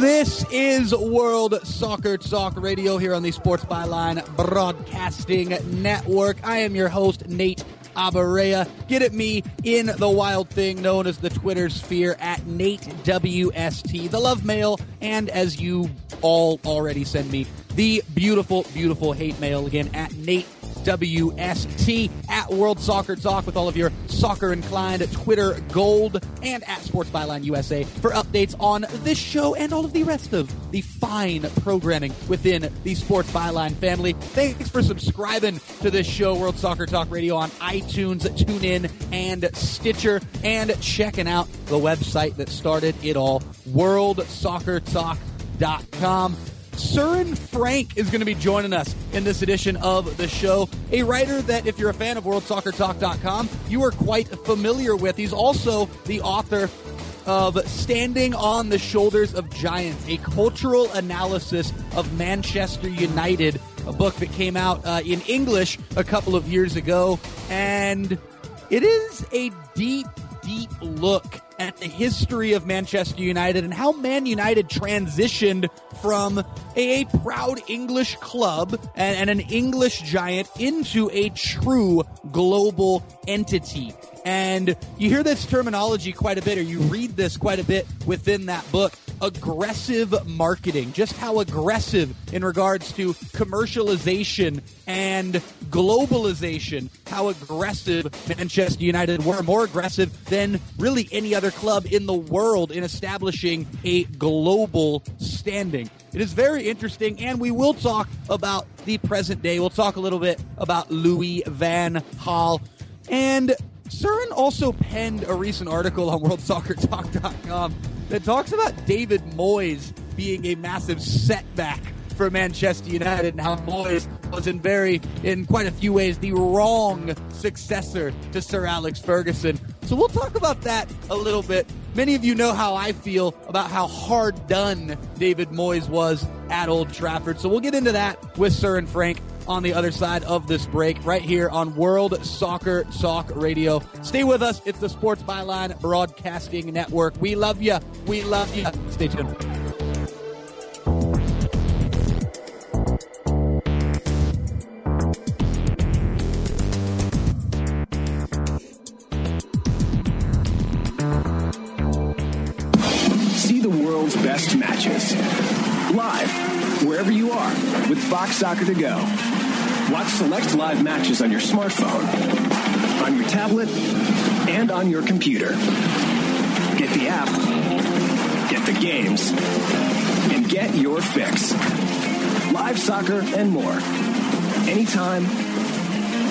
This is World Soccer Talk Radio here on the Sports Byline Broadcasting Network. I am your host, Nate Abaunza. Get at me in the wild thing known as the Twitter sphere at Nate WST, the love mail, and as you all already send me, the beautiful, beautiful hate mail again at Nate WST at World Soccer Talk with all of your soccer inclined Twitter gold and at Sports Byline USA for updates on this show and all of the rest of the fine programming within the Sports Byline family. Thanks for subscribing to this show, World Soccer Talk Radio on iTunes, TuneIn, and Stitcher, and checking out the website that started it all, world soccer worldsoccertalk.com. Søren Frank is going to be joining us in this edition of the show. A writer that, if you're a fan of WorldSoccerTalk.com, you are quite familiar with. He's also the author of Standing on the Shoulders of Giants, a cultural analysis of Manchester United, a book that came out uh, in English a couple of years ago. And it is a deep, deep look at the history of Manchester United and how Man United transitioned from a, a proud English club and, and an English giant into a true global entity. And you hear this terminology quite a bit, or you read this quite a bit within that book aggressive marketing, just how aggressive in regards to commercialization and globalization, how aggressive Manchester United were, more aggressive than really any other club in the world in establishing a global standing. It is very interesting, and we will talk about the present day. We'll talk a little bit about Louis Van Gaal. And Søren also penned a recent article on WorldSoccerTalk.com that talks about David Moyes being a massive setback for Manchester United and how Moyes was in very, in quite a few ways, the wrong successor to Sir Alex Ferguson. So we'll talk about that a little bit. Many of you know how I feel about how hard done David Moyes was at Old Trafford. So we'll get into that with Søren Frank on the other side of this break right here on World Soccer Talk Radio. Stay with us. It's the Sports Byline Broadcasting Network. We love you. We love you. Stay tuned. See the world's best matches live wherever you are with Fox Soccer to go. Watch select live matches on your smartphone, on your tablet, and on your computer. Get the app, get the games, and get your fix. Live soccer and more. Anytime,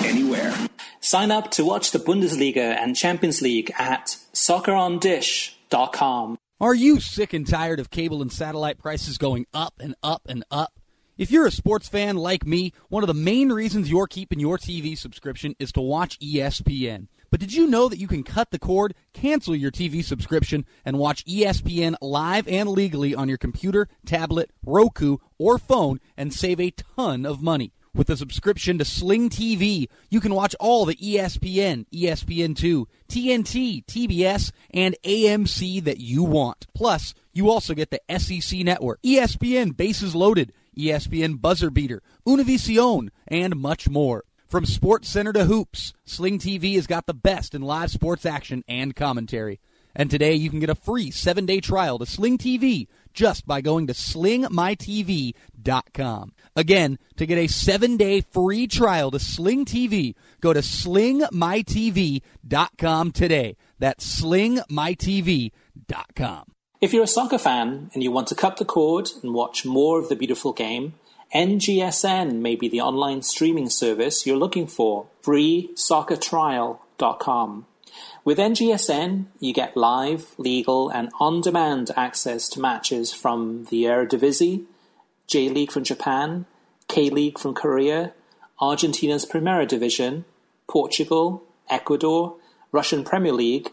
anywhere. Sign up to watch the Bundesliga and Champions League at soccerondish.com. Are you sick and tired of cable and satellite prices going up and up and up? If you're a sports fan like me, one of the main reasons you're keeping your TV subscription is to watch ESPN. But did you know that you can cut the cord, cancel your TV subscription, and watch ESPN live and legally on your computer, tablet, Roku, or phone and save a ton of money? With a subscription to Sling TV, you can watch all the ESPN, ESPN2, TNT, TBS, and AMC that you want. Plus, you also get the SEC network, ESPN Bases Loaded, ESPN Buzzer Beater, Univision, and much more. From Sports Center to Hoops, Sling TV has got the best in live sports action and commentary. And today you can get a free seven day trial to Sling TV just by going to slingmytv.com. Again, to get a seven day free trial to Sling TV, go to slingmytv.com today. That's slingmytv.com. If you're a soccer fan and you want to cut the cord and watch more of the beautiful game, NGSN may be the online streaming service you're looking for. FreeSoccerTrial.com. With NGSN, you get live, legal, and on demand access to matches from the Eredivisie, J League from Japan, K League from Korea, Argentina's Primera Division, Portugal, Ecuador, Russian Premier League,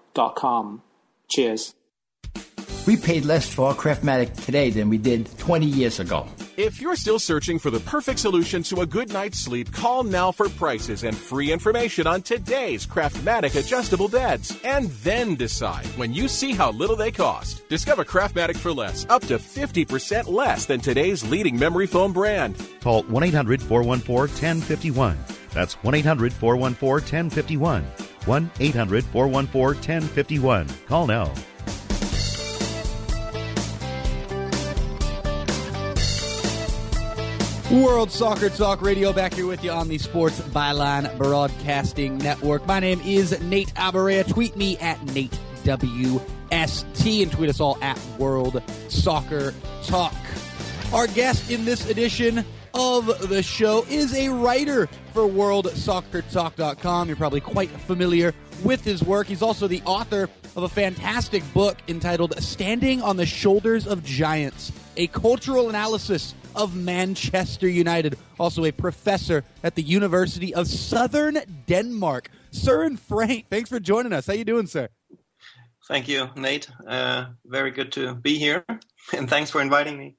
Cheers. We paid less for our Craftmatic today than we did 20 years ago. If you're still searching for the perfect solution to a good night's sleep, call now for prices and free information on today's Craftmatic adjustable beds. And then decide when you see how little they cost. Discover Craftmatic for less, up to 50% less than today's leading memory foam brand. Call 1 800 414 1051. That's 1 800 414 1051. 1 800 414 1051. Call now. World Soccer Talk Radio back here with you on the Sports Byline Broadcasting Network. My name is Nate Abaunza. Tweet me at Nate WST and tweet us all at World Soccer Talk. Our guest in this edition of the show is a writer for WorldSoccerTalk.com. You're probably quite familiar with his work. He's also the author of a fantastic book entitled Standing on the Shoulders of Giants, a cultural analysis of Manchester United, also a professor at the University of Southern Denmark. Søren Frank, thanks for joining us. How you doing, sir? Thank you, Nate. Uh, very good to be here, and thanks for inviting me.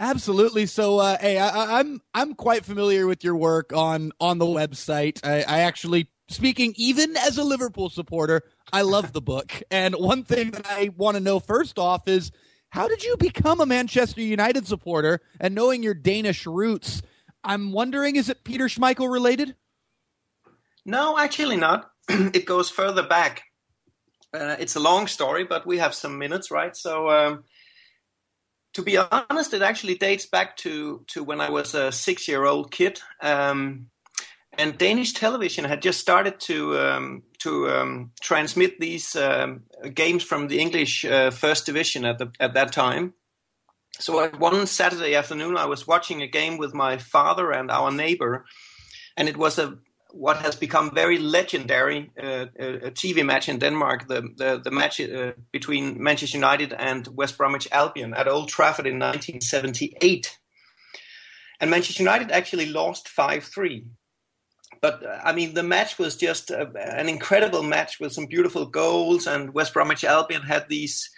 Absolutely. So, uh, hey, I, I'm I'm quite familiar with your work on on the website. I, I actually, speaking even as a Liverpool supporter, I love the book. And one thing that I want to know first off is how did you become a Manchester United supporter? And knowing your Danish roots, I'm wondering, is it Peter Schmeichel related? No, actually not. it goes further back. Uh, it's a long story, but we have some minutes, right? So, um, to be honest, it actually dates back to to when I was a six year old kid. Um, and Danish television had just started to um, to um, transmit these um, games from the English uh, First Division at the at that time. So one Saturday afternoon, I was watching a game with my father and our neighbor, and it was a what has become very legendary uh, a TV match in Denmark, the the, the match uh, between Manchester United and West Bromwich Albion at Old Trafford in 1978. And Manchester United actually lost 5 3 but uh, I mean, the match was just a, an incredible match with some beautiful goals. And West Bromwich Albion had these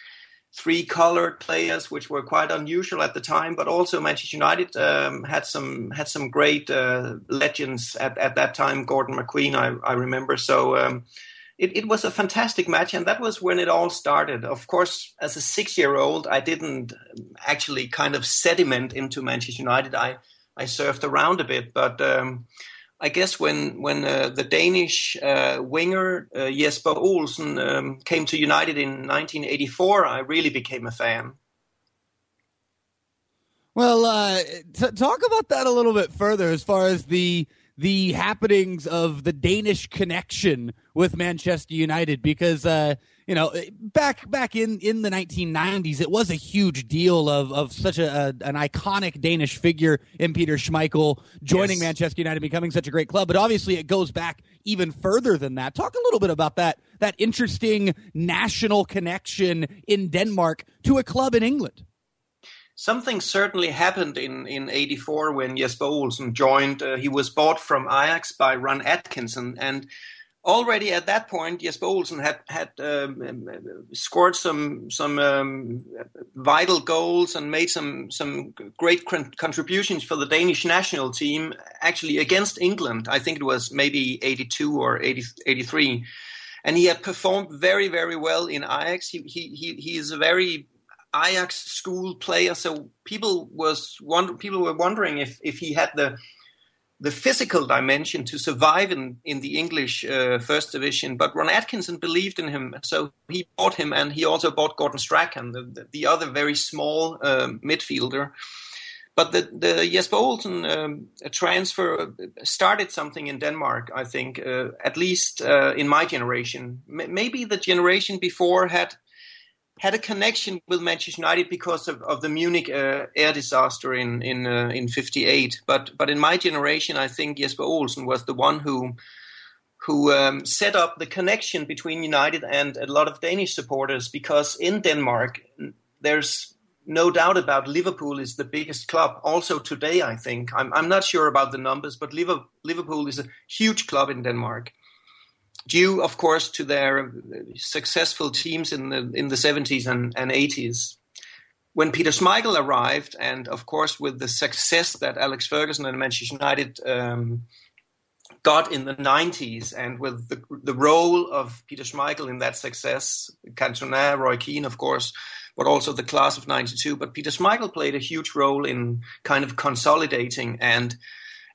three colored players, which were quite unusual at the time. But also Manchester United um, had some had some great uh, legends at, at that time. Gordon McQueen, I, I remember. So. Um, it, it, was a fantastic match, and that was when it all started. Of course, as a six-year-old, I didn't actually kind of sediment into Manchester United. I I surfed around a bit, but um, I guess when when uh, the Danish uh, winger uh, Jesper Olsen um, came to United in 1984, I really became a fan. Well, uh, t- talk about that a little bit further, as far as the the happenings of the Danish connection with Manchester United, because uh, you know, back back in in the 1990s, it was a huge deal of of such a, a an iconic Danish figure in Peter Schmeichel joining yes. Manchester United, becoming such a great club. But obviously, it goes back even further than that. Talk a little bit about that that interesting national connection in Denmark to a club in England something certainly happened in in 84 when Jesper Olsen joined. Uh, he was bought from Ajax by Ron Atkinson, and already at that point, Jesper Olsen had had um, scored some some um, vital goals and made some some great contributions for the Danish national team. Actually, against England, I think it was maybe 82 or 80, 83 and he had performed very, very well in Ajax. He he he, he is a very Ajax school player, so people was wonder, people were wondering if if he had the the physical dimension to survive in, in the English uh, first division. But Ron Atkinson believed in him, so he bought him, and he also bought Gordon Strachan, the, the, the other very small um, midfielder. But the, the Jesper Olsen um, transfer started something in Denmark, I think, uh, at least uh, in my generation. M- maybe the generation before had had a connection with Manchester United because of, of the Munich uh, air disaster in in uh, in '58. But but in my generation, I think Jesper Olsen was the one who who um, set up the connection between United and a lot of Danish supporters because in Denmark there's no doubt about Liverpool is the biggest club also today I think I'm I'm not sure about the numbers but Liverpool is a huge club in Denmark due, of course, to their successful teams in the in the 70s and, and 80s. When Peter Schmeichel arrived, and of course with the success that Alex Ferguson and Manchester United um, got in the 90s, and with the, the role of Peter Schmeichel in that success, Cantona, Roy Keane, of course, but also the class of 92. But Peter Schmeichel played a huge role in kind of consolidating and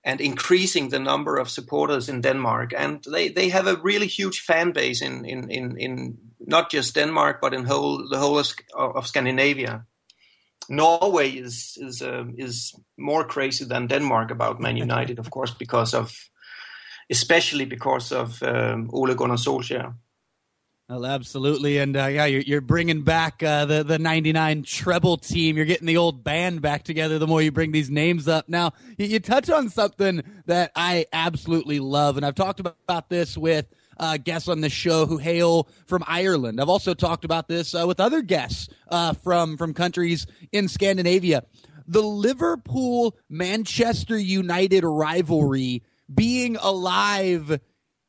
and increasing the number of supporters in Denmark. And they, they have a really huge fan base in, in, in, in not just Denmark, but in whole the whole of, of Scandinavia. Norway is is uh, is more crazy than Denmark about Man United, of course, because of especially because of um, Ole Gunnar Solskjaer. Well, absolutely, and uh, yeah, you're, you're bringing back uh, the the '99 treble team. You're getting the old band back together. The more you bring these names up, now you, you touch on something that I absolutely love, and I've talked about, about this with uh, guests on the show who hail from Ireland. I've also talked about this uh, with other guests uh, from from countries in Scandinavia. The Liverpool Manchester United rivalry being alive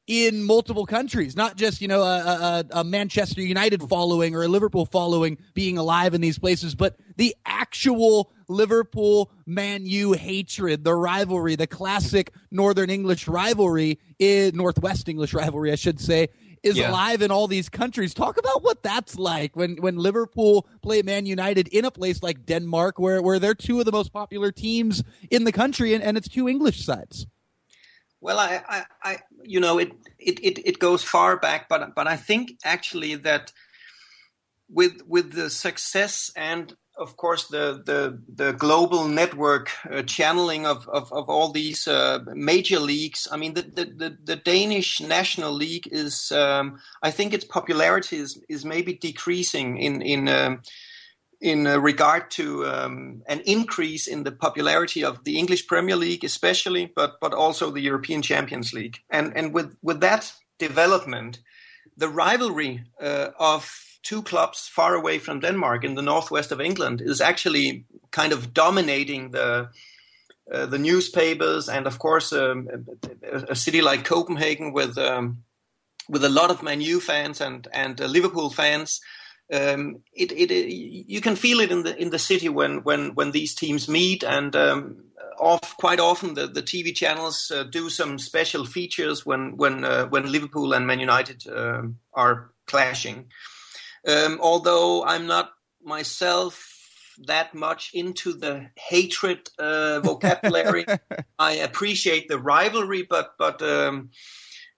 in multiple countries, not just you know a, a, a, Manchester United following or a Liverpool following being alive in these places, but the actual Liverpool Man U hatred, the rivalry, the classic Northern English rivalry, in Northwest English rivalry, I should say, is yeah. alive in all these countries. Talk about what that's like when when Liverpool play Man United in a place like Denmark, where where they're two of the most popular teams in the country, and, and it's two English sides. Well, I, I, I, you know, it, it, it, it goes far back, but but I think actually that with with the success and of course the the, the global network uh, channeling of, of, of all these uh, major leagues. I mean, the, the, the, Danish national league is, um, I think, its popularity is, is maybe decreasing in in. Um, in uh, regard to um, an increase in the popularity of the English Premier League, especially, but but also the European Champions League. And and with with that development, the rivalry uh, of two clubs far away from Denmark in the northwest of England is actually kind of dominating the. Uh, the newspapers and of course um, a, a, city like Copenhagen with um, with a lot of Man U fans and and uh, Liverpool fans um, it, it, it, you can feel it in the in the city when when when these teams meet and um, off quite often the, the TV channels uh, do some special features when when uh, when Liverpool and Man United uh, are clashing. Um, although I'm not myself that much into the hatred uh, vocabulary, I appreciate the rivalry, but but um,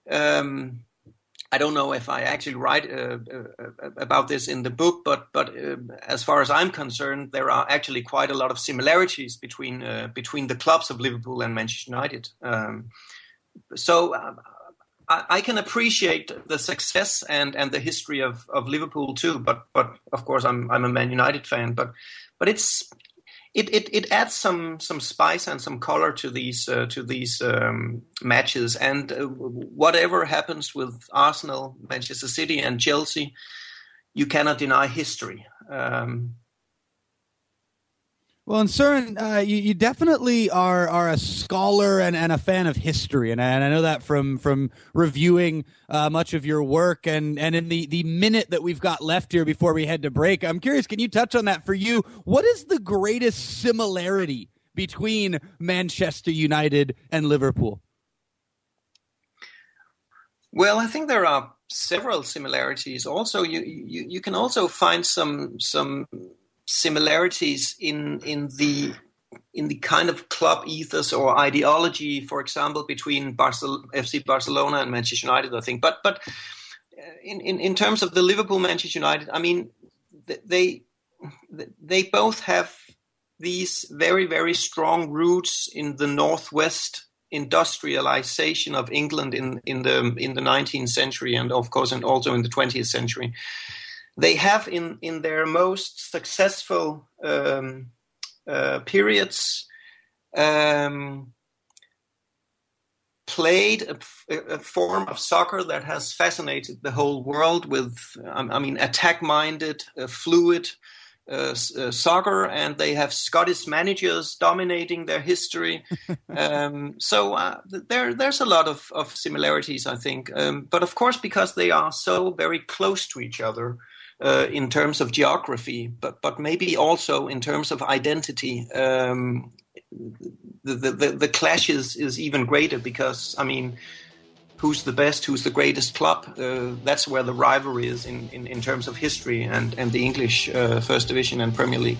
um, I don't know if I actually write uh, uh, about this in the book, but but uh, as far as I'm concerned, there are actually quite a lot of similarities between uh, between the clubs of Liverpool and Manchester United. Um, so um, I, I, can appreciate the success and, and the history of, of Liverpool too, but but of course I'm I'm a Man United fan, but but it's it, it, it adds some some spice and some color to these uh, to these um, matches, and uh, whatever happens with Arsenal, Manchester City, and Chelsea, you cannot deny history. Um, well, and Søren, uh, you, you, definitely are are a scholar and, and a fan of history, and, and I know that from from reviewing uh, much of your work. And and in the the minute that we've got left here before we head to break, I'm curious. Can you touch on that for you? What is the greatest similarity between Manchester United and Liverpool? Well, I think there are several similarities. Also, you you, you can also find some some similarities in in the in the kind of club ethos or ideology, for example, between Barcel- FC Barcelona and Manchester United, I think. But but uh, in, in, in terms of the Liverpool Manchester United, I mean, they they both have these very very strong roots in the northwest industrialization of England in in the in the 19th century and of course and also in the 20th century they have in in their most successful um, uh, periods um, played a, a, form of soccer that has fascinated the whole world with I mean attack minded uh, fluid uh, uh, soccer and they have Scottish managers dominating their history. um, so uh, there, there's a lot of, of similarities, I think. Um, but of course, because they are so very close to each other, uh, in terms of geography, but but maybe also in terms of identity. Um, the, the the clash is, is even greater because I mean, who's the best, who's the greatest club? Uh, that's where the rivalry is in, in, in, terms of history and and the English uh, First Division and Premier League.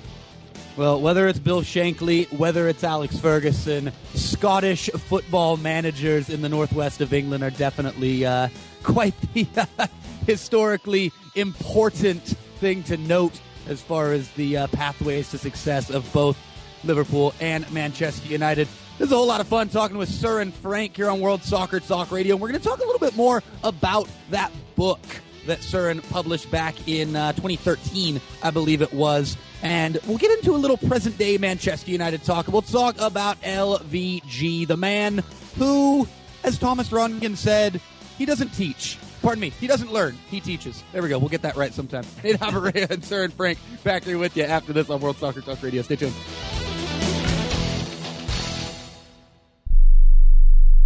Well, whether it's Bill Shankly, whether it's Alex Ferguson, Scottish football managers in the northwest of England are definitely uh, quite the historically important thing to note as far as the uh, pathways to success of both Liverpool and Manchester United. This is a whole lot of fun talking with Søren Frank here on World Soccer Talk Radio. And we're going to talk a little bit more about that book that Søren published back in uh, 2013, I believe it was. And we'll get into a little present day Manchester United talk. We'll talk about LVG, the man who, as Thomas Rongen said, he doesn't teach. Pardon me. He doesn't learn. He teaches. There we go. We'll get that right sometime. Nate Abaunza and Søren Frank back here with you after this on World Soccer Talk Radio. Stay tuned.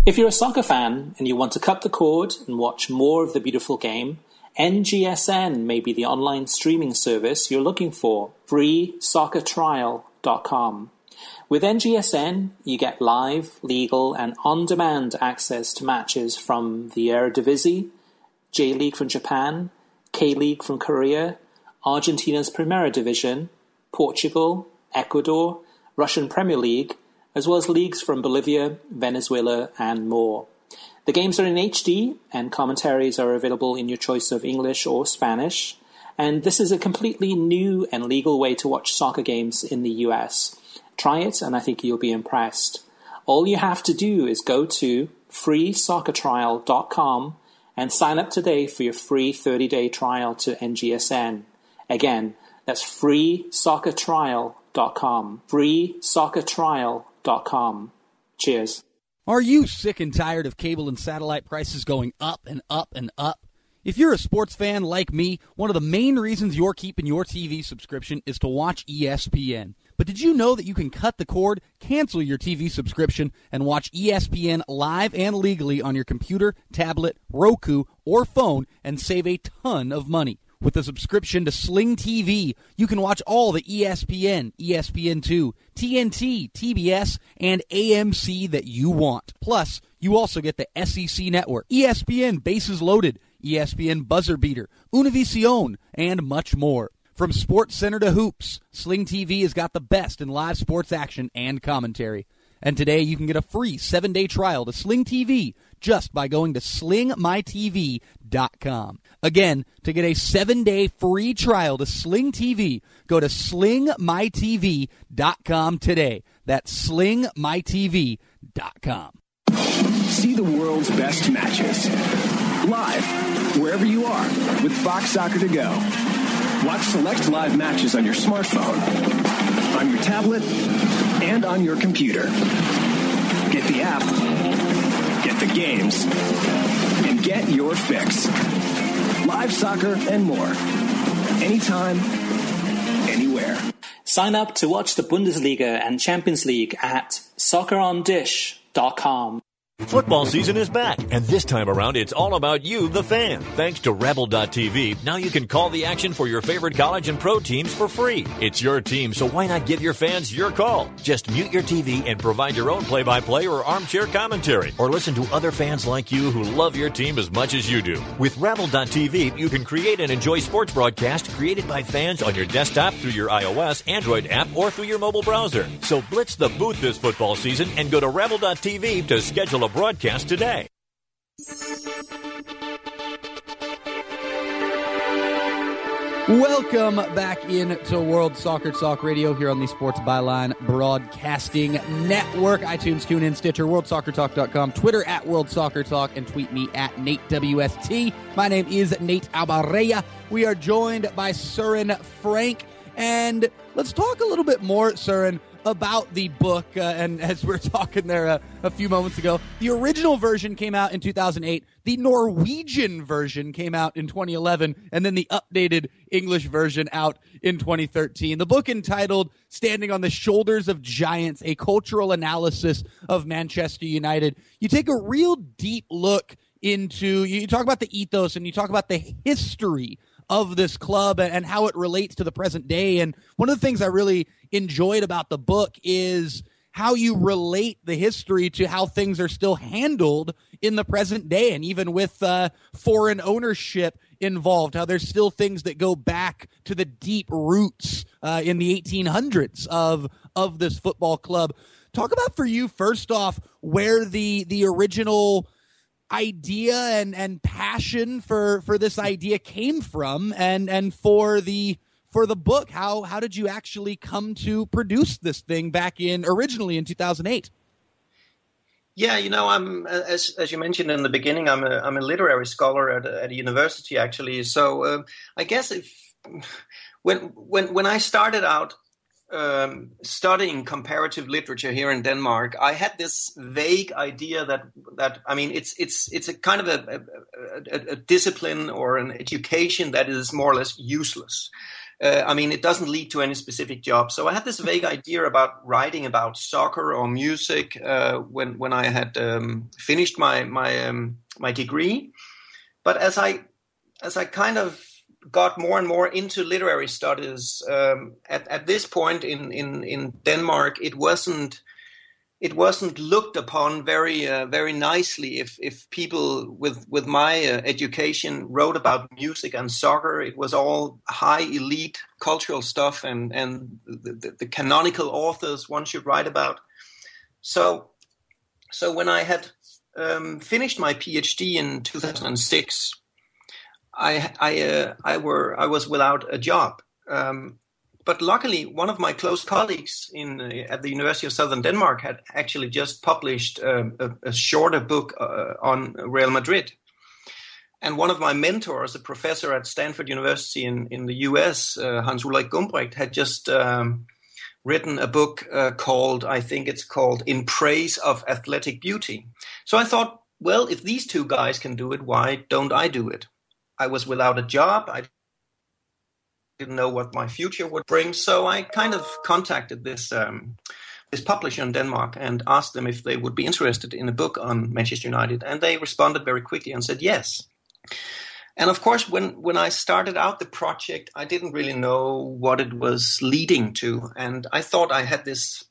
If you're a soccer fan and you want to cut the cord and watch more of the beautiful game, NGSN may be the online streaming service you're looking for. FreeSoccerTrial.com. With NGSN, you get live, legal, and on demand access to matches from the Eredivisie, J League from Japan, K League from Korea, Argentina's Primera Division, Portugal, Ecuador, Russian Premier League, as well as leagues from Bolivia, Venezuela, and more. The games are in HD, and commentaries are available in your choice of English or Spanish. And this is a completely new and legal way to watch soccer games in the US. Try it, and I think you'll be impressed. All you have to do is go to freesoccertrial.com and sign up today for your free 30-day trial to NGSN. Again, that's freesoccertrial.com. freesoccertrial.com. Cheers. Are you sick and tired of cable and satellite prices going up and up and up? If you're a sports fan like me, one of the main reasons you're keeping your TV subscription is to watch ESPN. But did you know that you can cut the cord, cancel your TV subscription, and watch ESPN live and legally on your computer, tablet, Roku, or phone and save a ton of money? With a subscription to Sling TV, you can watch all the ESPN, ESPN2, TNT, TBS, and AMC that you want. Plus, you also get the SEC network, ESPN Bases Loaded, ESPN Buzzer Beater, Univision, and much more. From Sports Center to Hoops, Sling TV has got the best in live sports action and commentary. And today you can get a free seven day trial to Sling TV just by going to slingmytv.com. Again, to get a seven day free trial to Sling TV, go to slingmytv.com today. That's slingmytv.com. See the world's best matches. Live, wherever you are, with Fox Soccer to go. Watch select live matches on your smartphone, on your tablet, and on your computer. Get the app, get the games, and get your fix. Live soccer and more. Anytime, anywhere. Sign up to watch the Bundesliga and Champions League at soccerondish.com. Football season is back, and this time around it's all about you, the fan. Thanks to Rebel.tv, now you can call the action for your favorite college and pro teams for free. It's your team, so why not give your fans your call? Just mute your TV and provide your own play by play or armchair commentary, or listen to other fans like you who love your team as much as you do. With Rebel.tv, you can create and enjoy sports broadcasts created by fans on your desktop through your iOS, Android app, or through your mobile browser. So blitz the booth this football season and go to Rebel.tv to schedule a broadcast today. Welcome back into World Soccer Talk Radio here on the Sports Byline Broadcasting Network. iTunes, TuneIn, Stitcher, WorldSoccerTalk.com, Twitter at World Soccer Talk, and tweet me at NateWST. My name is Nate Abaunza. We are joined by Søren Frank. And let's talk a little bit more, Søren, about the book. Uh, and as we are talking there uh, a few moments ago, the original version came out in 2008. The Norwegian version came out in 2011, and then the updated English version out in 2013. The book entitled Standing on the Shoulders of Giants, a cultural analysis of Manchester United. You take a real deep look into, you talk about the ethos and you talk about the history of this club and how it relates to the present day. And one of the things I really enjoyed about the book is how you relate the history to how things are still handled in the present day and even with uh, foreign ownership involved how there's still things that go back to the deep roots uh, in the 1800s of of this football club talk about for you first off where the the original idea and and passion for for this idea came from and and for the for the book how how did you actually come to produce this thing back in originally in 2008 yeah, you know, I'm as as you mentioned in the beginning, I'm a I'm a literary scholar at a, at a university actually. So uh, I guess if when when when I started out um, studying comparative literature here in Denmark, I had this vague idea that that I mean, it's it's it's a kind of a, a, a, discipline or an education that is more or less useless. Uh, I mean, it doesn't lead to any specific job. So I had this vague idea about writing about soccer or music uh, when when I had um, finished my my um, my degree. But as I as I kind of got more and more into literary studies. Um, at, at this point in, in, in Denmark, it wasn't it wasn't looked upon very uh, very nicely if if people with with my uh, education wrote about music and soccer. It was all high elite cultural stuff, and and the, the, the canonical authors one should write about. So so when I had um, finished my PhD in 2006 I I uh, I were I was without a job. Um, but luckily, one of my close colleagues in uh, at the University of Southern Denmark had actually just published um, a, a, shorter book uh, on Real Madrid. And one of my mentors, a professor at Stanford University in, in the US, uh, Hans Ulrich Gumbrecht, had just um, written a book uh, called, I think it's called In Praise of Athletic Beauty. So I thought, well, if these two guys can do it, why don't I do it? I was without a job. I didn't know what my future would bring. So I kind of contacted this um, this publisher in Denmark and asked them if they would be interested in a book on Manchester United, and they responded very quickly and said yes. And of course, when when I started out the project, I didn't really know what it was leading to, and I thought I had this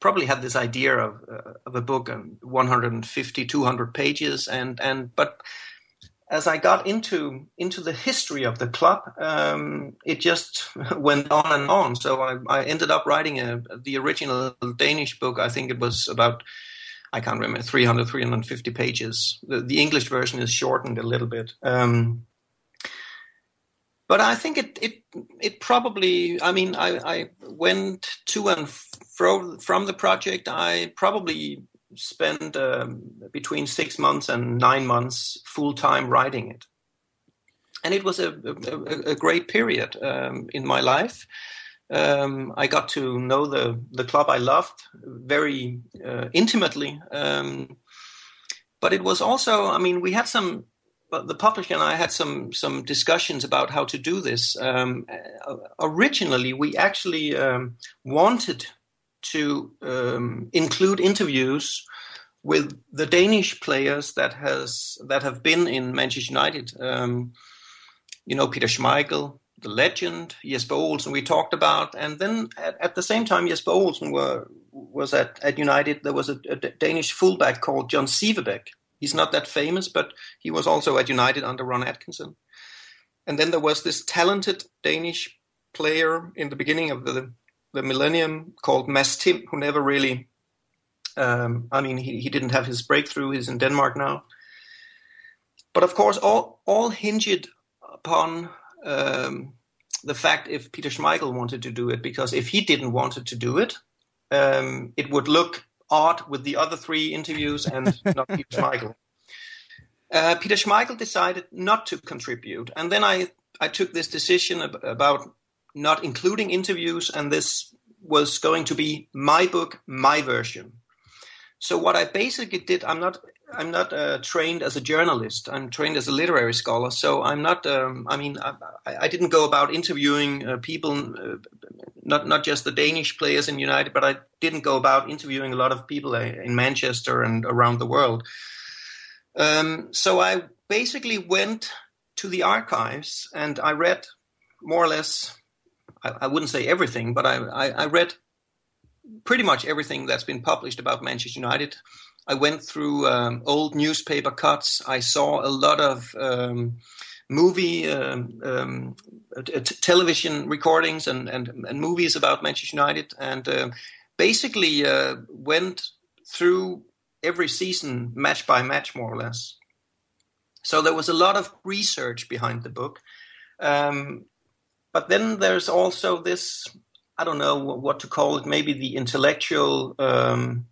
probably had this idea of uh, of a book on 150 200 pages and and but as I got into into the history of the club, um, it just went on and on. So I, I ended up writing a, the original Danish book. I think it was about I can't remember 300 350 pages. The, the English version is shortened a little bit. Um, but I think it it it probably. I mean, I, I went to and fro from the project. I probably spent um, between six months and nine months full time writing it. And it was a, a, a great period um, in my life. Um, I got to know the, the club I loved very uh, intimately. Um, but it was also, I mean, we had some the publisher and I had some some discussions about how to do this. Um, uh, originally, we actually um, wanted to um, include interviews with the Danish players that has that have been in Manchester United. Um, you know, Peter Schmeichel, the legend, Jesper Olsen. We talked about, and then at, at the same time, Jesper Olsen were was at, at United. There was a, a Danish fullback called John Sivebæk He's not that famous, but he was also at United under Ron Atkinson. And then there was this talented Danish player in the beginning of the the millennium called Mads Timm, who never really. Um, I mean, he, he didn't have his breakthrough. He's in Denmark now. But of course, all all hinged upon um, the fact if Peter Schmeichel wanted to do it, because if he didn't want to do it, um, it would look odd with the other three interviews and not Peter Schmeichel. Uh, Peter Schmeichel decided not to contribute, and then I I took this decision ab- about not including interviews, and this was going to be my book, my version. So what I basically did, I'm not I'm not uh, trained as a journalist. I'm trained as a literary scholar. So I'm not. Um, I mean, I, I, didn't go about interviewing uh, people, uh, not not just the Danish players in United, but I didn't go about interviewing a lot of people uh, in Manchester and around the world. Um, so I basically went to the archives and I read more or less. I, wouldn't say everything, but I, I, I read pretty much everything that's been published about Manchester United. I went through um, old newspaper cuts. I saw a lot of um, movie, um, um t- television recordings, and, and, and movies about Manchester United, and uh, basically uh, went through every season, match by match, more or less. So there was a lot of research behind the book. Um, but then there's also this I don't know what to call it, maybe the intellectual um,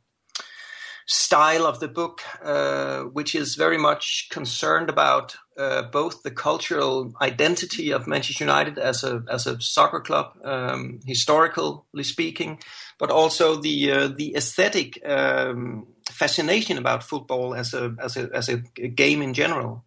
style of the book, uh, which is very much concerned about uh, both the cultural identity of Manchester United as a as a soccer club, um, historically speaking, but also the uh, the aesthetic um, fascination about football as a as a as a game in general.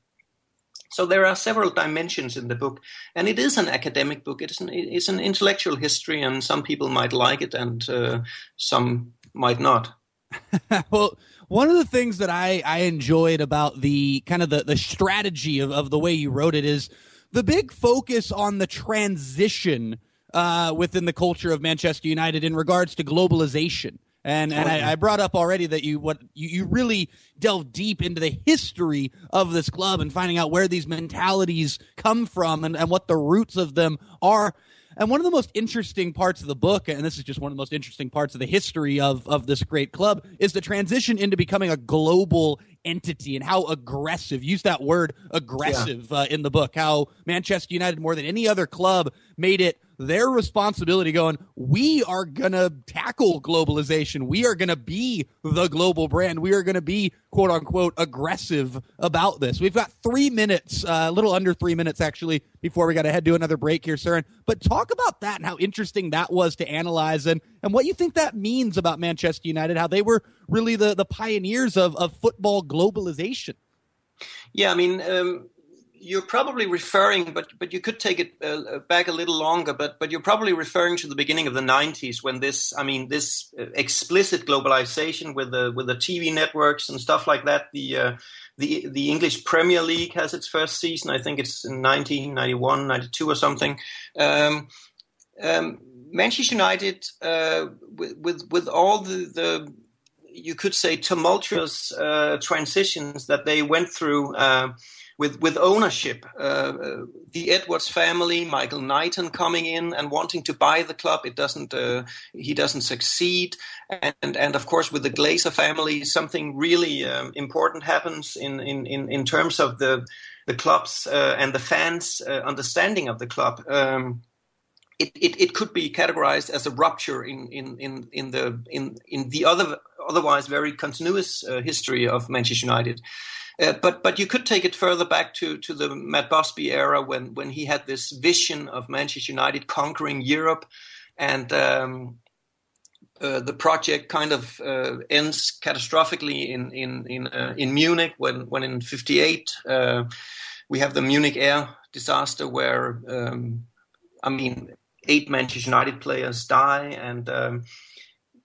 So there are several dimensions in the book, and it is an academic book. It is an, it's an intellectual history, and some people might like it, and uh, some might not. well, one of the things that I, I enjoyed about the kind of the, the strategy of, of the way you wrote it is the big focus on the transition uh, within the culture of Manchester United in regards to globalization. And and I, I, brought up already that you what you, you really delve deep into the history of this club and finding out where these mentalities come from and, and what the roots of them are. And one of the most interesting parts of the book, and this is just one of the most interesting parts of the history of, of this great club, is the transition into becoming a global entity and how aggressive, use that word aggressive yeah. uh, in the book, how Manchester United, more than any other club, made it their responsibility going, we are going to tackle globalization. We are going to be the global brand. We are going to be, quote unquote, aggressive about this. We've got three minutes, uh, a little under three minutes actually, before we got to head to another break here, Søren. But talk about that and how interesting that was to analyze and, and what you think that means about Manchester United, how they were really the, the pioneers of, of football globalization. Yeah, I mean, um, you're probably referring, but but you could take it uh, back a little longer. But but you're probably referring to the beginning of the '90s when this, I mean, this uh, explicit globalization with the with the TV networks and stuff like that. The uh, the the English Premier League has its first season. I think it's in 1991, 92 or something. Um, um, Manchester United, uh, with, with with all the, the you could say tumultuous uh, transitions that they went through uh, with with ownership. Uh, uh, the Edwards family, Michael Knighton coming in and wanting to buy the club, it doesn't. Uh, he doesn't succeed, and and of course with the Glazer family, something really um, important happens in, in in in terms of the the club's uh, and the fans' uh, understanding of the club. Um, it, it, it could be categorized as a rupture in in in, in the in in the other otherwise very continuous uh, history of Manchester United. Uh, but but you could take it further back to to the Matt Busby era when when he had this vision of Manchester United conquering Europe, and um, uh, the project kind of uh, ends catastrophically in in in uh, in Munich when when in '58 uh, we have the Munich air disaster where um, I mean eight Manchester United players die and um,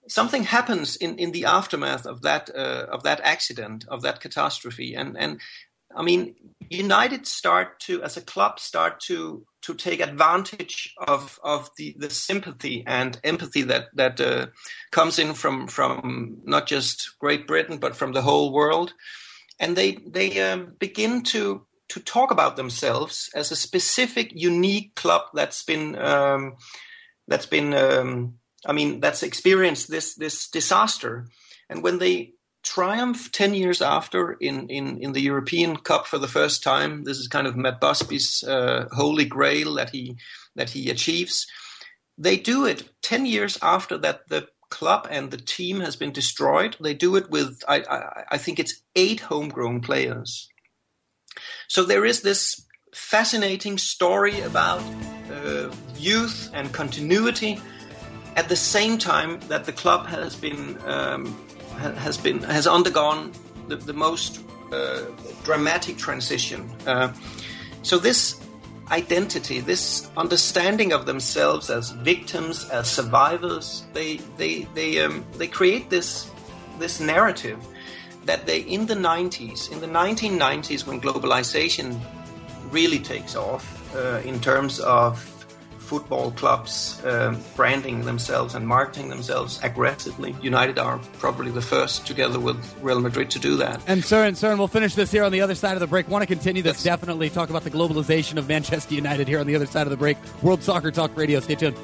something happens in, in the aftermath of that uh, of that accident of that catastrophe. And and I mean United start to as a club start to to take advantage of of the, the sympathy and empathy that that uh, comes in from from not just Great Britain but from the whole world. And they they um, begin to to talk about themselves as a specific unique club that's been um, that's been um, I mean, that's experienced this this disaster. And when they triumph 10 years after in, in, in the European Cup for the first time, this is kind of Matt Busby's uh, holy grail that he that he achieves. They do it 10 years after that the club and the team has been destroyed. They do it with I, I, I think it's eight homegrown players. So there is this fascinating story about uh, youth and continuity at the same time that the club has been um, has been has undergone the, the most uh, dramatic transition. Uh, so this identity, this understanding of themselves as victims, as survivors, they they they um, they create this this narrative that they in the 90s, in the 1990s, when globalization really takes off uh, in terms of football clubs um, branding themselves and marketing themselves aggressively. United are probably the first, together with Real Madrid, to do that. And Søren, Søren, we'll finish this here on the other side of the break. Want to continue this? Yes. Definitely talk about the globalization of Manchester United here on the other side of the break. World Soccer Talk Radio. Stay tuned.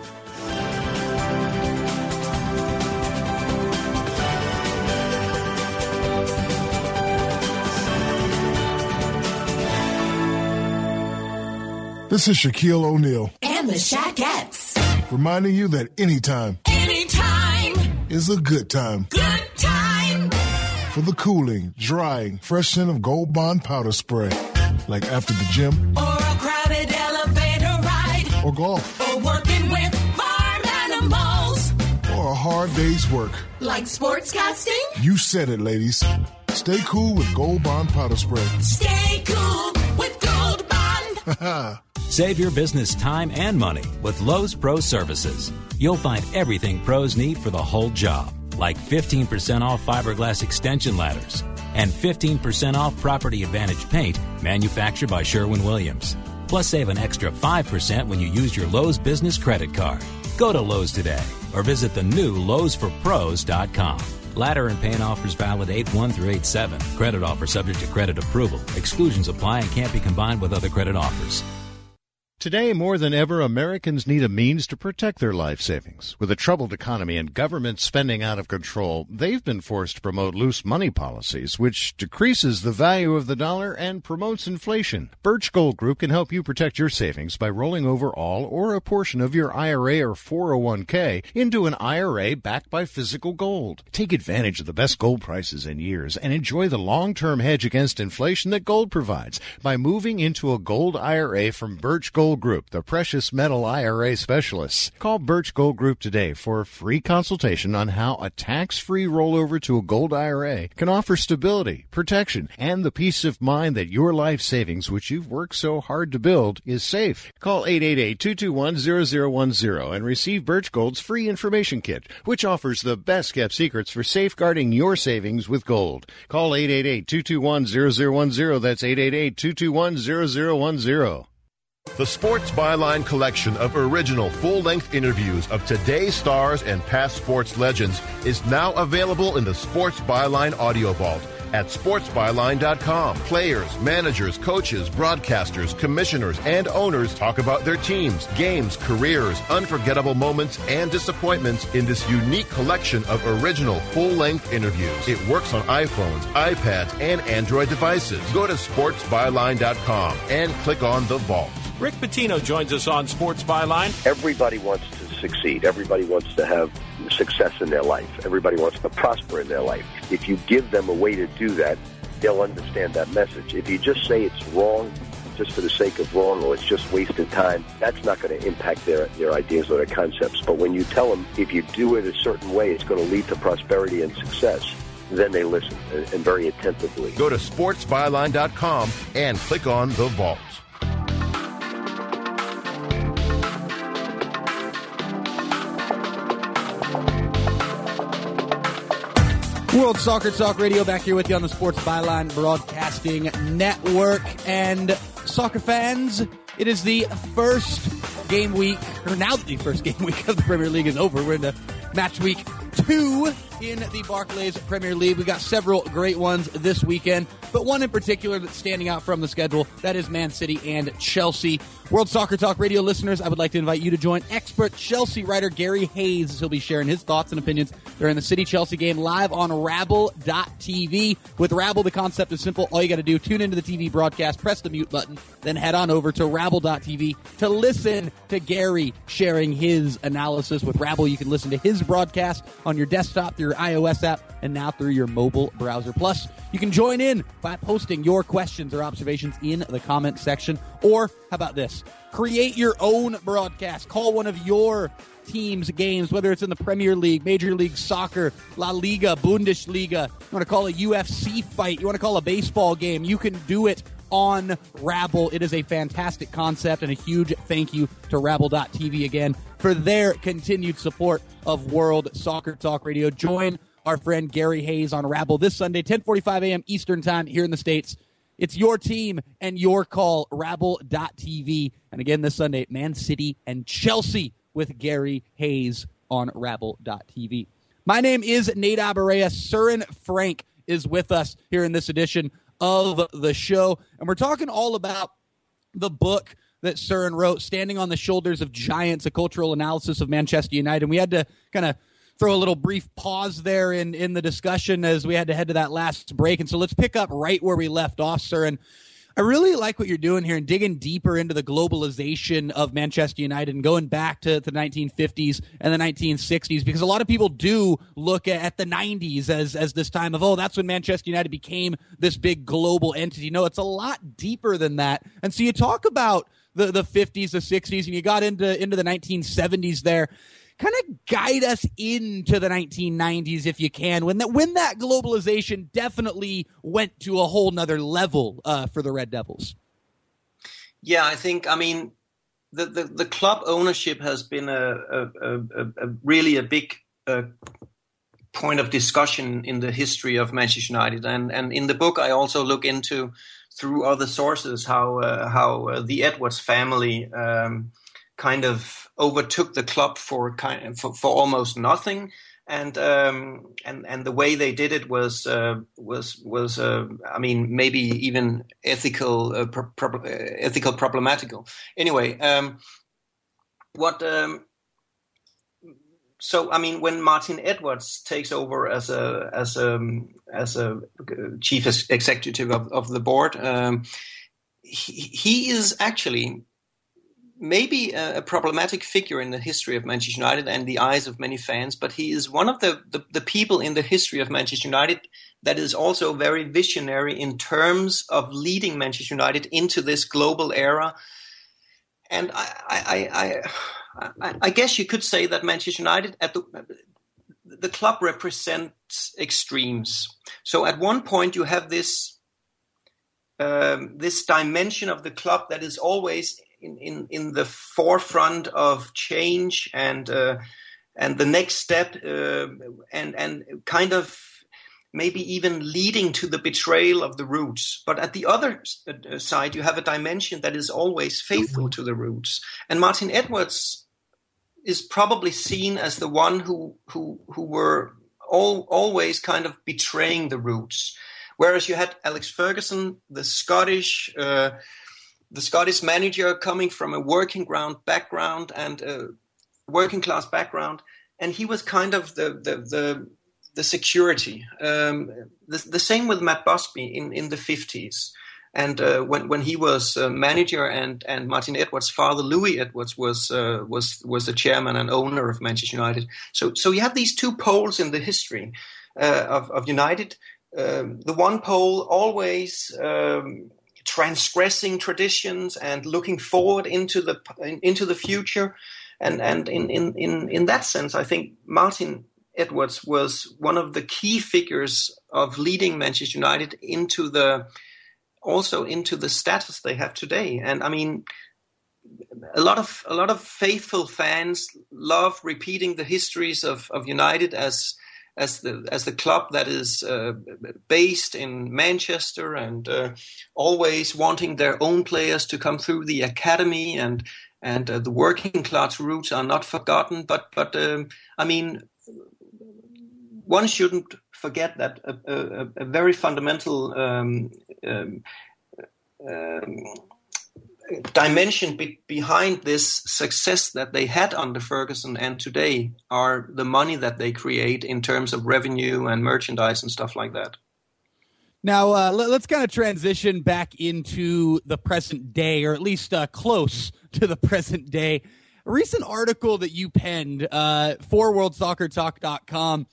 This is Shaquille O'Neal. And the Shaquettes. Reminding you that anytime. Anytime. Is a good time. Good time. For the cooling, drying, fresh scent of Gold Bond powder spray. Like after the gym. Or a crowded elevator ride. Or golf. Or working with farm animals. Or a hard day's work. Like sportscasting. You said it, ladies. Stay cool with Gold Bond powder spray. Stay cool with Gold Bond. Save your business time and money with Lowe's Pro Services. You'll find everything pros need for the whole job, like 15% off fiberglass extension ladders and 15% off Property Advantage paint manufactured by Sherwin Williams. Plus, save an extra 5% when you use your Lowe's business credit card. Go to Lowe's today or visit the new Lowe'sForPros.com. Ladder and paint offers valid 8 1 through 8 7. Credit offer subject to credit approval. Exclusions apply and can't be combined with other credit offers. Today, more than ever, Americans need a means to protect their life savings. With a troubled economy and government spending out of control, they've been forced to promote loose money policies, which decreases the value of the dollar and promotes inflation. Birch Gold Group can help you protect your savings by rolling over all or a portion of your IRA or 401k into an IRA backed by physical gold. Take advantage of the best gold prices in years and enjoy the long-term hedge against inflation that gold provides by moving into a gold IRA from Birch Gold Gold Group, the precious metal IRA specialists. Call Birch Gold Group today for a free consultation on how a tax-free rollover to a gold IRA can offer stability, protection, and the peace of mind that your life savings, which you've worked so hard to build, is safe. Call 888-221-0010 and receive Birch Gold's free information kit, which offers the best kept secrets for safeguarding your savings with gold. Call 888-221-0010. That's 888-221-0010. The Sports Byline collection of original full length interviews of today's stars and past sports legends is now available in the Sports Byline Audio Vault at sportsbyline.com. Players, managers, coaches, broadcasters, commissioners, and owners talk about their teams, games, careers, unforgettable moments, and disappointments in this unique collection of original full length interviews. It works on iPhones, iPads, and Android devices. Go to sportsbyline.com and click on the vault. Rick Pitino joins us on Sports Byline. Everybody wants to succeed. Everybody wants to have success in their life. Everybody wants to prosper in their life. If you give them a way to do that, they'll understand that message. If you just say it's wrong just for the sake of wrong or it's just wasted time, that's not going to impact their, their ideas or their concepts. But when you tell them if you do it a certain way, it's going to lead to prosperity and success, then they listen and, and very attentively. Go to sportsbyline.com and click on the vault. World Soccer Talk Radio back here with you on the Sports Byline Broadcasting Network. And soccer fans, it is the first game week, or now the first game week of the Premier League is over. We're into match week two in the Barclays Premier League. We got several great ones this weekend, but one in particular that's standing out from the schedule that is Man City and Chelsea. World Soccer Talk Radio listeners, I would like to invite you to join expert Chelsea writer Gary Hayes. He'll be sharing his thoughts and opinions during the City Chelsea game live on Rabble.tv. With Rabble, the concept is simple. All you got to do, tune into the TV broadcast, press the mute button, then head on over to Rabble.tv to listen to Gary sharing his analysis. With Rabble, you can listen to his broadcast on your desktop through your iOS app and now through your mobile browser. Plus, you can join in by posting your questions or observations in the comment section. Or, how about this? Create your own broadcast. Call one of your team's games, whether it's in the Premier League, Major League Soccer, La Liga, Bundesliga. You want to call a UFC fight, you want to call a baseball game, you can do it on Rabble. It is a fantastic concept and a huge thank you to Rabble.tv again for their continued support of World Soccer Talk Radio. Join our friend Gary Hayes on Rabble this Sunday, 1045 a.m. Eastern Time here in the States. It's your team and your call, Rabble.tv. And again, this Sunday, Man City and Chelsea with Gary Hayes on Rabble.tv. My name is Nate Abaunza. Søren Frank is with us here in this edition of the show. And we're talking all about the book that Søren wrote, Standing on the Shoulders of Giants, a cultural analysis of Manchester United. And we had to kind of throw a little brief pause there in, in the discussion as we had to head to that last break. And so let's pick up right where we left off, sir. And I really like what you're doing here and digging deeper into the globalization of Manchester United and going back to the 1950s and the 1960s because a lot of people do look at the 90s as as this time of oh that's when Manchester United became this big global entity. No, it's a lot deeper than that. And so you talk about the the 50s, the 60s, and you got into into the 1970s there kind of guide us into the 1990s if you can when that when that globalization definitely went to a whole nother level uh, for the red devils. Yeah i think i mean the, the, the club ownership has been a, a, a, a really a big uh, point of discussion in the history of Manchester United, and and in the book I also look into through other sources how uh, how uh, the Edwards family um, kind of overtook the club for kind for, for almost nothing. And um, and and the way they did it was uh, was was uh, I mean maybe even ethical uh, pro- pro- ethical problematical. Anyway, um, what um, so I mean, when Martin Edwards takes over as a as a as a chief executive of, of the board, um, he, he is actually maybe a, a, problematic figure in the history of Manchester United and the eyes of many fans, but he is one of the, the, the, people in the history of Manchester United that is also very visionary in terms of leading Manchester United into this global era. And I, I, I, I, I guess you could say that Manchester United at the the club represents extremes. So at one point you have this um, this dimension of the club that is always in, in, in the forefront of change and uh, and the next step uh, and and kind of maybe even leading to the betrayal of the roots. But at the other uh, side, you have a dimension that is always faithful to the roots. And Martin Edwards is probably seen as the one who who who were all, always kind of betraying the roots. Whereas you had Alex Ferguson, the Scottish. Uh, the Scottish manager coming from a working ground background and a working class background, and he was kind of the the the, the security. Um, the, the, same with Matt Busby in in the fifties. And uh, when when he was uh, manager and and Martin Edwards' father Louis Edwards was uh, was was the chairman and owner of Manchester United. So so you have these two poles in the history uh, of of United. Um, the one pole always um, transgressing traditions and looking forward into the into the future, and and in in in, in that sense, I think Martin Edwards was one of the key figures of leading Manchester United into the also into the status they have today. And I mean, a lot of a lot of faithful fans love repeating the histories of, of United as as the as the club that is uh, based in Manchester and uh, always wanting their own players to come through the academy and and uh, the working class roots are not forgotten. But but um, I mean, one shouldn't forget that a, a, a very fundamental um, um, um, dimension be- behind this success that they had under Ferguson and today are the money that they create in terms of revenue and merchandise and stuff like that. Now, uh, let, us kind of transition back into the present day, or at least uh, close to the present day. A recent article that you penned uh, for WorldSoccerTalk.com,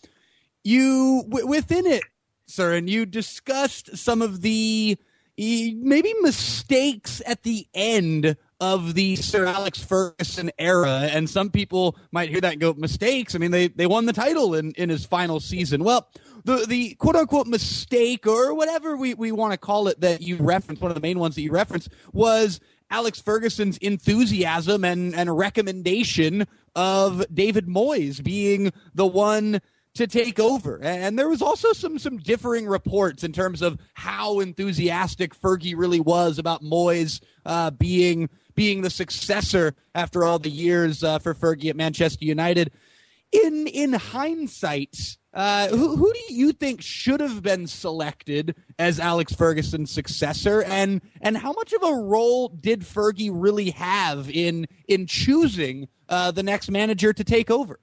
you w- within it, sir, and you discussed some of the maybe mistakes at the end of the Sir Alex Ferguson era. And some people might hear that go, mistakes. I mean, they, they won the title in, in his final season. Well, the, the quote unquote mistake or whatever we, we want to call it that you referenced, one of the main ones that you referenced was Alex Ferguson's enthusiasm and, and recommendation of David Moyes being the one to take over. And there was also some some differing reports in terms of how enthusiastic Fergie really was about Moyes uh, being being the successor after all the years uh, for Fergie at Manchester United. In in hindsight, uh, who, who do you think should have been selected as Alex Ferguson's successor, and and how much of a role did Fergie really have in in choosing uh, the next manager to take over?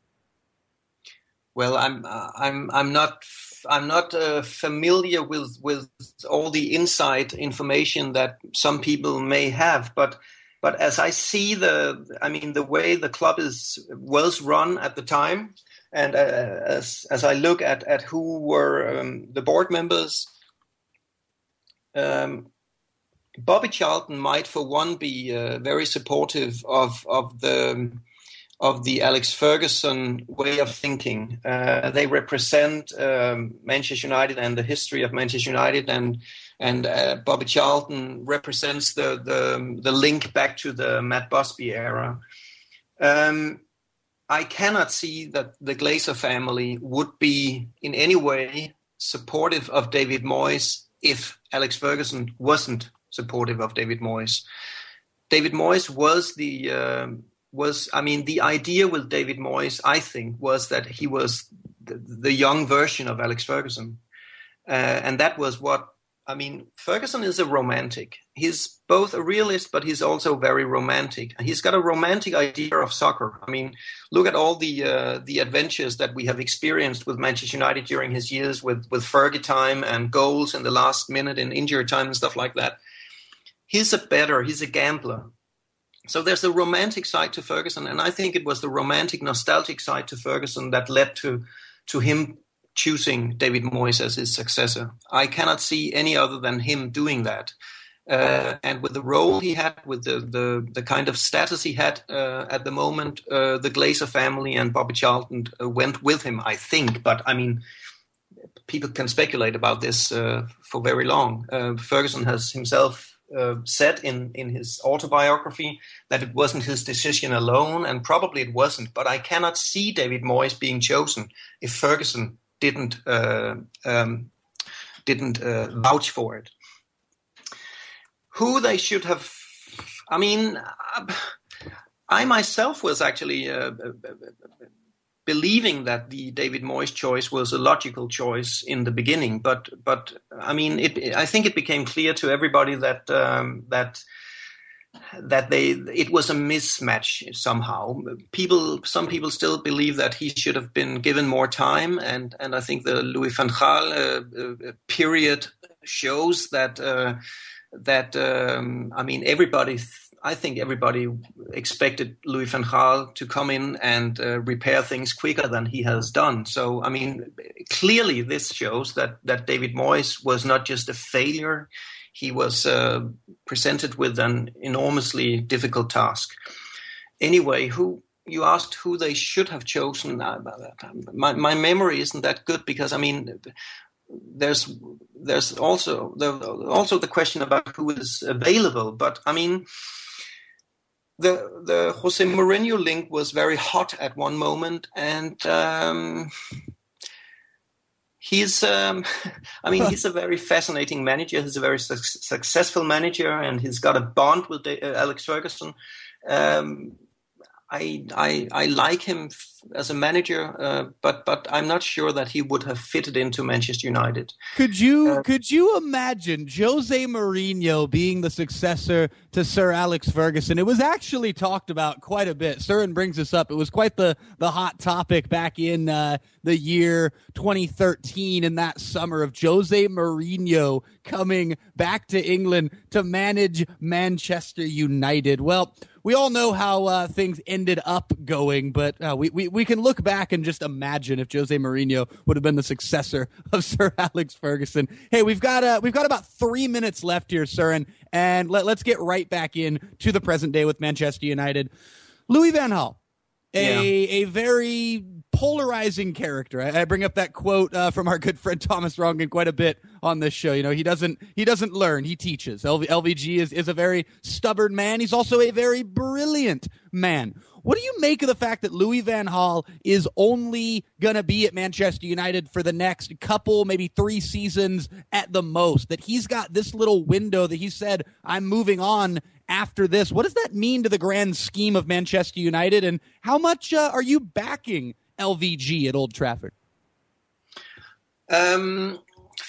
Well, I'm I'm I'm not I'm not uh, familiar with with all the inside information that some people may have, but but as I see the, I mean the way the club is was run at the time, and uh, as as I look at at who were um, the board members, um, Bobby Charlton might for one be uh, very supportive of of the of the Alex Ferguson way of thinking. Uh, they represent um, Manchester United and the history of Manchester United, and and uh, Bobby Charlton represents the, the the link back to the Matt Busby era. Um, I cannot see that the Glazer family would be in any way supportive of David Moyes if Alex Ferguson wasn't supportive of David Moyes. David Moyes was the um, was, I mean, the idea with David Moyes, I think, was that he was the, the young version of Alex Ferguson. Uh, and that was what, I mean, Ferguson is a romantic. He's both a realist, but he's also very romantic. He's got a romantic idea of soccer. I mean, look at all the uh, the adventures that we have experienced with Manchester United during his years with, with Fergie time and goals in the last minute and injury time and stuff like that. He's a better, he's a gambler so there's the romantic side to Ferguson, and I think it was the romantic, nostalgic side to Ferguson that led to to him choosing David Moyes as his successor. I cannot see any other than him doing that. Uh, and with the role he had, with the the, the kind of status he had uh, at the moment, uh, the Glazer family and Bobby Charlton uh, went with him, I think. But I mean, people can speculate about this uh, for very long. Uh, Ferguson has himself uh, said in, in his autobiography that it wasn't his decision alone, and probably it wasn't. But I cannot see David Moyes being chosen if Ferguson didn't uh, um, didn't uh, vouch for it. Who they should have, I mean, I myself was actually uh, believing that the David Moyes choice was a logical choice in the beginning, but but I mean, it, I think it became clear to everybody that um, that that they it was a mismatch somehow. People, some people still believe that he should have been given more time, and and I think the Louis van Gaal uh, uh, period shows that. Uh, that um, I mean everybody. I think everybody expected Louis van Gaal to come in and uh, repair things quicker than he has done. So I mean, clearly this shows that that David Moyes was not just a failure; he was uh, presented with an enormously difficult task. Anyway, who you asked who they should have chosen. My my memory isn't that good because I mean there's there's also also the question about who is available. But I mean, the the Jose Mourinho link was very hot at one moment, and um, he's um, I mean he's a very fascinating manager. He's a very su- successful manager, and he's got a bond with the, uh, Alex Ferguson. Um, I, I I like him f- as a manager, uh, but but I'm not sure that he would have fitted into Manchester United. Could you could you imagine Jose Mourinho being the successor to Sir Alex Ferguson? It was actually talked about quite a bit. Søren brings this up. It was quite the the hot topic back in uh, the year 2013 in that summer of Jose Mourinho coming back to England to manage Manchester United. Well, we all know how uh, things ended up going, but uh, we, we, we can look back and just imagine if Jose Mourinho would have been the successor of Sir Alex Ferguson. Hey, we've got uh, we've got about three minutes left here, sir, and let, let's get right back in to the present day with Manchester United. Louis Van Gaal, a a very polarizing character. I, I bring up that quote uh, from our good friend Thomas Rongen quite a bit on this show. You know, he doesn't he doesn't learn, he teaches. LV, LVG is is a very stubborn man. He's also a very brilliant man. What do you make of the fact that Louis Van Gaal is only going to be at Manchester United for the next couple, maybe three seasons at the most? That he's got this little window that he said, I'm moving on after this. What does that mean to the grand scheme of Manchester United? And how much uh, are you backing LVG at Old Trafford? Um,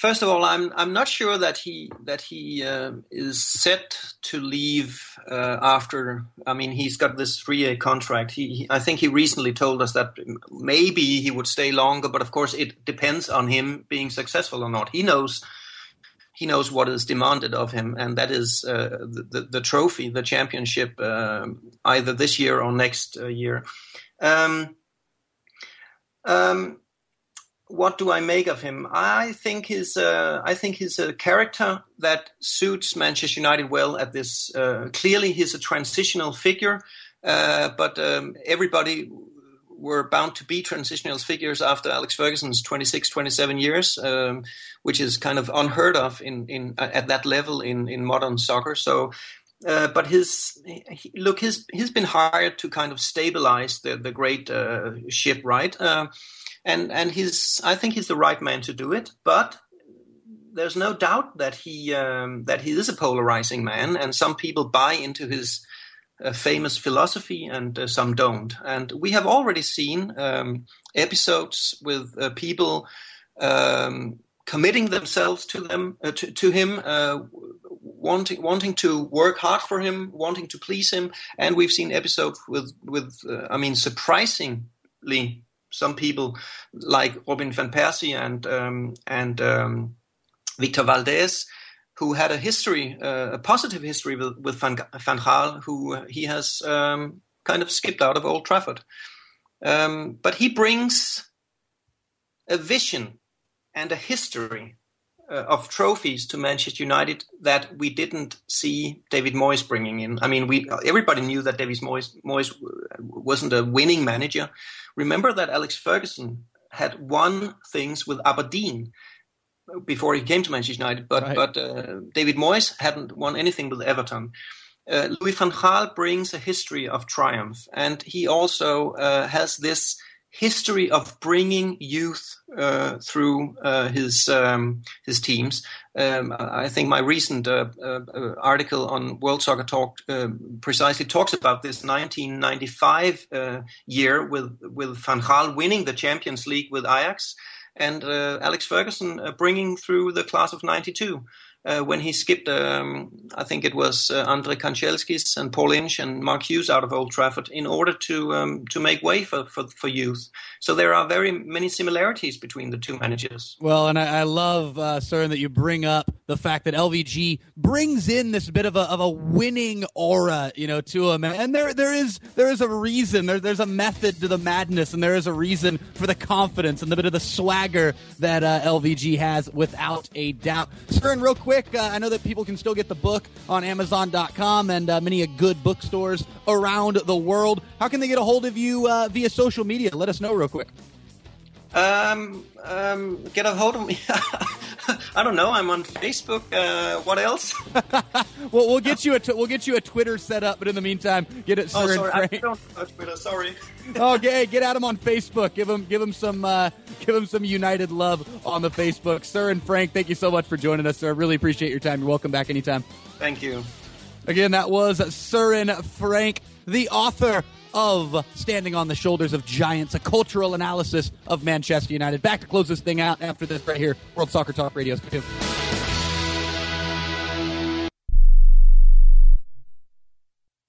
first of all, I'm I'm not sure that he that he uh, is set to leave uh, after. I mean, he's got this three-year contract. He, he, I think he recently told us that maybe he would stay longer, but of course, it depends on him being successful or not. He knows. He knows what is demanded of him, and that is uh, the, the, trophy, the championship, uh, either this year or next uh, year. Um, um, what do I make of him? I think he's uh, I think he's a character that suits Manchester United well. At this, uh, clearly he's a transitional figure, uh, but um, everybody were bound to be transitional figures after Alex Ferguson's 26, 27 years, um, which is kind of unheard of in, in at that level in, in modern soccer. So. Uh, but his he, look, he's he's been hired to kind of stabilize the the great uh, ship, right? Uh, and and he's I think he's the right man to do it. But there's no doubt that he um, that he is a polarizing man, and some people buy into his uh, famous philosophy, and uh, some don't. And we have already seen um, episodes with uh, people. Um, committing themselves to them uh, to, to him uh, wanting wanting to work hard for him wanting to please him and we've seen episodes with with uh, i mean surprisingly some people like Robin van Persie and um, and um, Victor Valdés, who had a history, uh, a positive history with, with Van, Van Gaal, who he has um, kind of skipped out of Old Trafford. Um, but he brings a vision and a history uh, of trophies to Manchester United that we didn't see David Moyes bringing in. I mean, we everybody knew that David Moyes, Moyes wasn't a winning manager. Remember that Alex Ferguson had won things with Aberdeen before he came to Manchester United, but Right. but uh, David Moyes hadn't won anything with Everton. Uh, Louis van Gaal brings a history of triumph, and he also uh, has this history of bringing youth uh, through uh, his um, his teams. Um, I think my recent uh, uh, article on World Soccer Talk uh, precisely talks about this 1995 uh, year with with Van Gaal winning the Champions League with Ajax, and Alex Ferguson bringing through the class of '92. Uh, when he skipped, um, I think it was uh, Andre Kanchelskis and Paul Ince and Mark Hughes out of Old Trafford in order to um, to make way for, for, for youth. So there are very many similarities between the two managers. Well, and I, I love, uh, that you bring up the fact that LVG brings in this bit of a, of a winning aura, you know, to him. And there there is there is a reason. There, there's a method to the madness, and there is a reason for the confidence and the bit of the swagger that uh, LVG has, without a doubt. Søren, real quick, uh, I know that people can still get the book on Amazon.com and uh, many good bookstores around the world. How can they get a hold of you uh, via social media? Let us know real quick. Um, um, get a hold of me. I don't know. I'm on Facebook. Uh, what else? well, we'll get you a t- we'll get you a Twitter set up, but in the meantime, get it. oh, sorry. I Frank. don't Twitter. Sorry. okay, get at him on Facebook. Give him give him some uh, give him some United love on the Facebook. Søren Frank, thank you so much for joining us, sir. I really appreciate your time. You're welcome back anytime. Thank you. Again, that was Søren Frank, the author of Standing on the Shoulders of Giants, a cultural analysis of Manchester United. Back to close this thing out after this right here, World Soccer Talk Radio.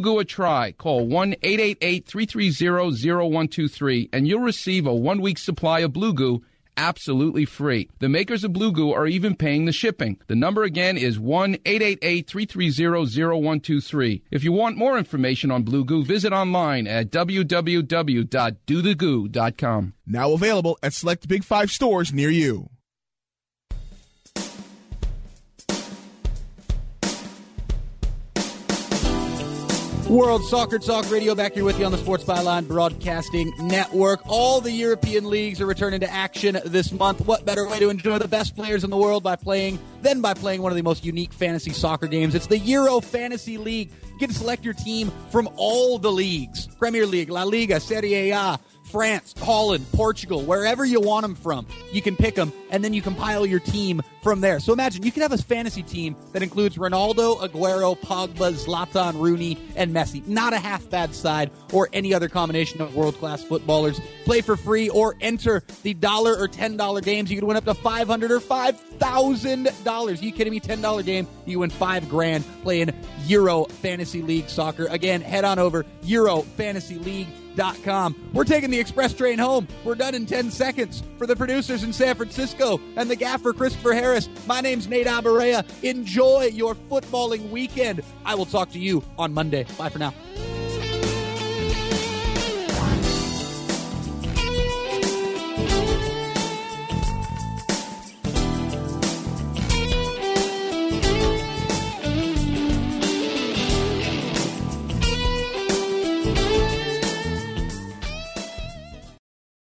Goo a try. Call 1 888 330 0123 and you'll receive a one week supply of Blue Goo absolutely free. The makers of Blue Goo are even paying the shipping. The number again is 1 888 330 0123. If you want more information on Blue Goo, visit online at www.dothegoo.com. Now available at select Big Five stores near you. World Soccer Talk Radio back here with you on the Sports Byline Broadcasting Network. All the European leagues are returning to action this month. What better way to enjoy the best players in the world by playing than by playing one of the most unique fantasy soccer games? It's the Euro Fantasy League. You get to select your team from all the leagues Premier League, La Liga, Serie A, France, Holland, Portugal, wherever you want them from, you can pick them, and then you compile your team from there. So imagine you can have a fantasy team that includes Ronaldo, Aguero, Pogba, Zlatan, Rooney, and Messi. Not a half bad side or any other combination of world class footballers. Play for free or enter the dollar or ten dollar games. You could win up to five hundred or five thousand dollars. You kidding me? Ten dollar game, you win five grand playing Euro Fantasy League soccer. Again, head on over EuroFantasyLeague.com. We're taking the express train home. We're done in 10 seconds. For the producers in San Francisco and the gaffer Christopher Harris, my name's Nate Abaunza. Enjoy your footballing weekend. I will talk to you on Monday. Bye for now.